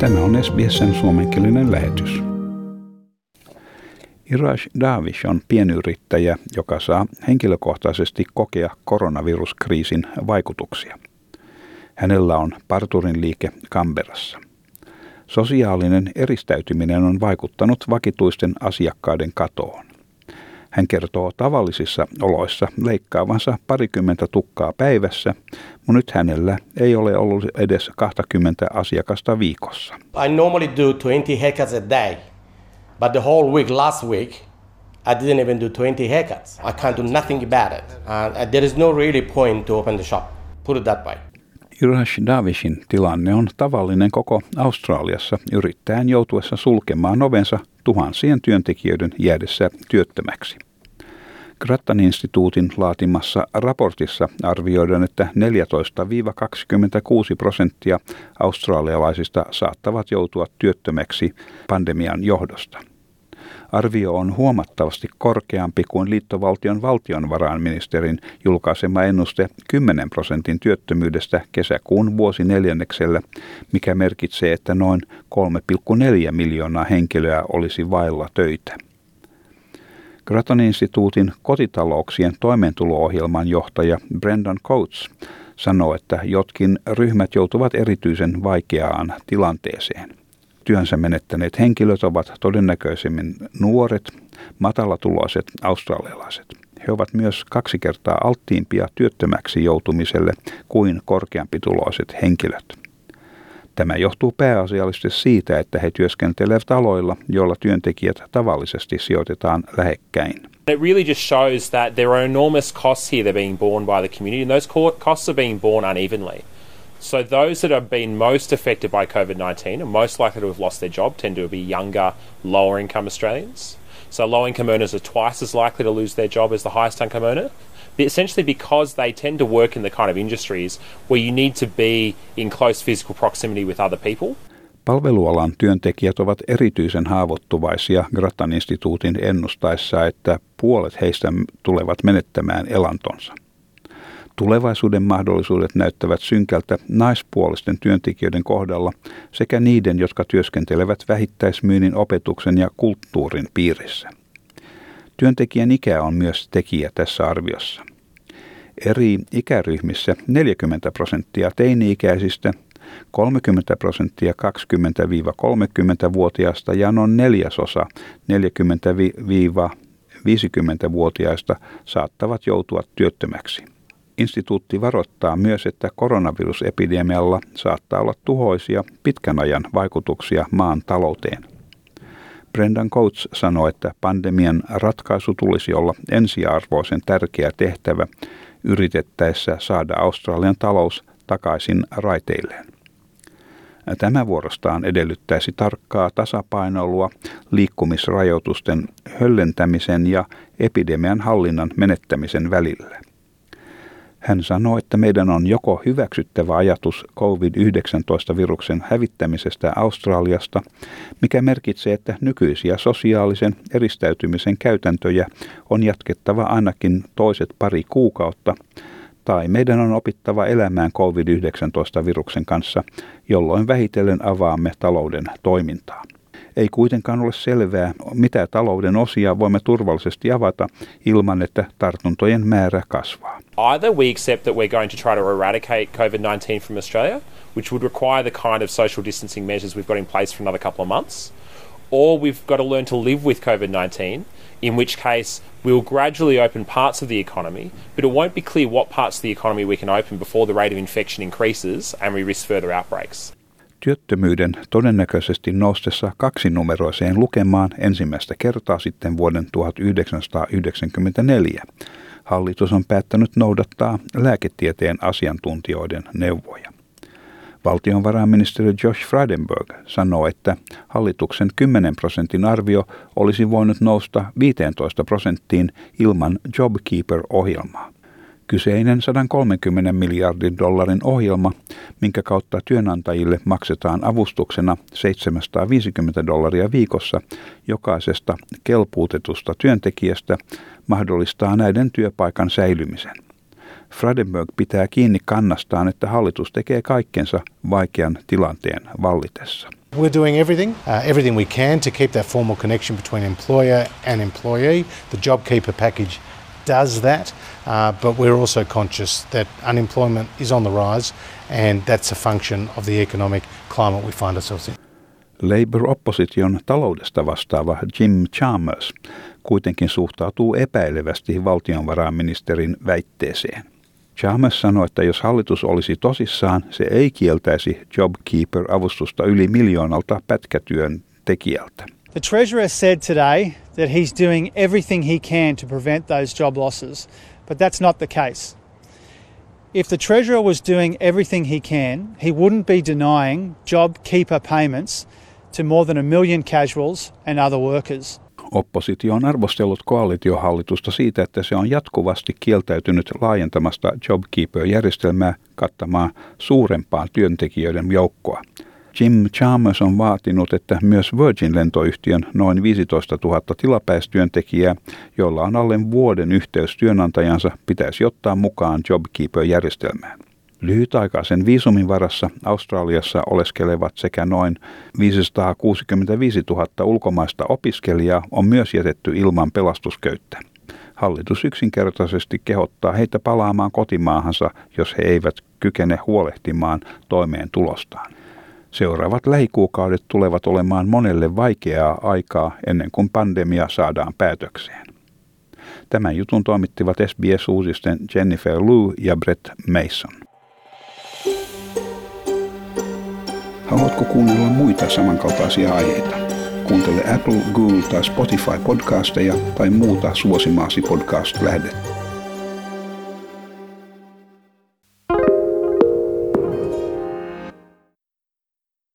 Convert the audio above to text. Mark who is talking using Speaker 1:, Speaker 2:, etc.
Speaker 1: Tämä on SBSn suomenkielinen lähetys. Iraj Davish on pienyrittäjä, joka saa henkilökohtaisesti kokea koronaviruskriisin vaikutuksia. Hänellä on parturin liike Kamberassa. Sosiaalinen eristäytyminen on vaikuttanut vakituisten asiakkaiden katoon. Hän kertoo tavallisissa oloissa leikkaavansa parikymmentä tukkaa päivässä, mutta nyt hänellä ei ole ollut edes 20 asiakasta viikossa.
Speaker 2: I normally do 20 haircuts a day, but the whole week last week I didn't even do 20 haircuts. I can't do nothing about it. And there is no really point to open the shop. Put it that way.
Speaker 1: Irash Davishin tilanne on tavallinen koko Australiassa yrittäjän joutuessa sulkemaan ovensa tuhansien työntekijöiden jäädessä työttömäksi. Grattan-instituutin laatimassa raportissa arvioidaan, että 14-26 prosenttia australialaisista saattavat joutua työttömäksi pandemian johdosta. Arvio on huomattavasti korkeampi kuin liittovaltion valtionvarainministerin julkaisema ennuste 10 prosentin työttömyydestä kesäkuun vuosineljänneksellä, mikä merkitsee, että noin 3,4 miljoonaa henkilöä olisi vailla töitä. Grattan-instituutin kotitalouksien toimeentulo-ohjelman johtaja Brendan Coates sanoo, että jotkin ryhmät joutuvat erityisen vaikeaan tilanteeseen työnsä menettäneet henkilöt ovat todennäköisemmin nuoret, matalatuloiset australialaiset. He ovat myös kaksi kertaa alttiimpia työttömäksi joutumiselle kuin korkeampituloiset henkilöt. Tämä johtuu pääasiallisesti siitä, että he työskentelevät aloilla, joilla työntekijät tavallisesti sijoitetaan lähekkäin.
Speaker 3: It really just shows that there are enormous costs here that are being borne by the community, and those costs are being borne unevenly. So those that have been most affected by COVID 19 and most likely to have lost their job tend to be younger, lower income Australians. So low income earners are twice as likely to lose their job as the highest income earner. Essentially, because they tend to work in the kind of industries where you need to be in close physical proximity with other people.
Speaker 1: Palvelualan työntekijät ovat erityisen haavoittuvaisia Grattan instituutin ennustaessa, että puolet heistä tulevat menettämään elantonsa. Tulevaisuuden mahdollisuudet näyttävät synkältä naispuolisten työntekijöiden kohdalla sekä niiden, jotka työskentelevät vähittäismyynnin opetuksen ja kulttuurin piirissä. Työntekijän ikä on myös tekijä tässä arviossa. Eri ikäryhmissä 40 prosenttia teini-ikäisistä, 30 prosenttia 20-30-vuotiaista ja noin neljäsosa 40-50-vuotiaista saattavat joutua työttömäksi. Instituutti varoittaa myös, että koronavirusepidemialla saattaa olla tuhoisia pitkän ajan vaikutuksia maan talouteen. Brendan Coates sanoi, että pandemian ratkaisu tulisi olla ensiarvoisen tärkeä tehtävä yritettäessä saada Australian talous takaisin raiteilleen. Tämä vuorostaan edellyttäisi tarkkaa tasapainoilua liikkumisrajoitusten höllentämisen ja epidemian hallinnan menettämisen välillä. Hän sanoi, että meidän on joko hyväksyttävä ajatus COVID-19-viruksen hävittämisestä Australiasta, mikä merkitsee, että nykyisiä sosiaalisen eristäytymisen käytäntöjä on jatkettava ainakin toiset pari kuukautta, tai meidän on opittava elämään COVID-19-viruksen kanssa, jolloin vähitellen avaamme talouden toimintaa. Ei kuitenkaan ole selvää, mitä talouden osia voimme turvallisesti avata ilman, että tartuntojen määrä kasvaa.
Speaker 3: Either we accept that we're going to try to eradicate COVID-19 from Australia, which would require the kind of social distancing measures we've got in place for another couple of months, or we've got to learn to live with COVID-19, in which case we'll gradually open parts of the economy, but it won't be clear what parts of the economy we can open before the rate of infection increases and we risk further outbreaks.
Speaker 1: Työttömyyden todennäköisesti noustessa kaksinumeroiseen lukemaan ensimmäistä kertaa sitten vuoden 1994. Hallitus on päättänyt noudattaa lääketieteen asiantuntijoiden neuvoja. Valtionvarainministeri Josh Frydenberg sanoo, että hallituksen 10 prosentin arvio olisi voinut nousta 15 prosenttiin ilman JobKeeper-ohjelmaa. Kyseinen 130 miljardin dollarin ohjelma, minkä kautta työnantajille maksetaan avustuksena 750 dollaria viikossa jokaisesta kelpuutetusta työntekijästä, mahdollistaa näiden työpaikan säilymisen. Fradenberg pitää kiinni kannastaan, että hallitus tekee kaikkensa vaikean tilanteen vallitessa.
Speaker 4: We're doing everything, uh, everything we can to keep that formal connection between employer and employee. The JobKeeper package does that, uh, but we're also conscious that unemployment is on the rise, and that's a function of the economic climate we find ourselves in.
Speaker 1: Labour-opposition taloudesta vastaava Jim Chalmers kuitenkin suhtautuu epäilevästi valtionvarainministerin väitteeseen. Chalmers sanoi, että jos hallitus olisi tosissaan, se ei kieltäisi JobKeeper-avustusta yli miljoonalta pätkätyön tekijältä.
Speaker 5: The Treasurer said today that he's doing everything he can to prevent those job losses, but that's not the case. If the Treasurer was doing everything he can, he wouldn't be denying job keeper payments to more than a million casuals and other workers.
Speaker 1: Oppositio on arvostellut koalitiohallitusta siitä, että se on jatkuvasti kieltäytynyt laajentamasta JobKeeper-järjestelmää kattamaan suurempaa työntekijöiden joukkoa. Jim Chalmers on vaatinut, että myös Virgin-lentoyhtiön noin 15 000 tilapäistyöntekijää, joilla on alle vuoden yhteys työnantajansa, pitäisi ottaa mukaan JobKeeper-järjestelmään. Lyhytaikaisen viisumin varassa Australiassa oleskelevat sekä noin 565 000 ulkomaista opiskelijaa on myös jätetty ilman pelastusköyttä. Hallitus yksinkertaisesti kehottaa heitä palaamaan kotimaahansa, jos he eivät kykene huolehtimaan toimeen tulostaan. Seuraavat lähikuukaudet tulevat olemaan monelle vaikeaa aikaa ennen kuin pandemia saadaan päätökseen. Tämän jutun toimittivat SBS-uutisten Jennifer Liu ja Brett Mason. Haluatko kuunnella muita samankaltaisia aiheita? Kuuntele Apple, Google tai Spotify podcasteja tai muuta suosimaasi podcast-lähdettä.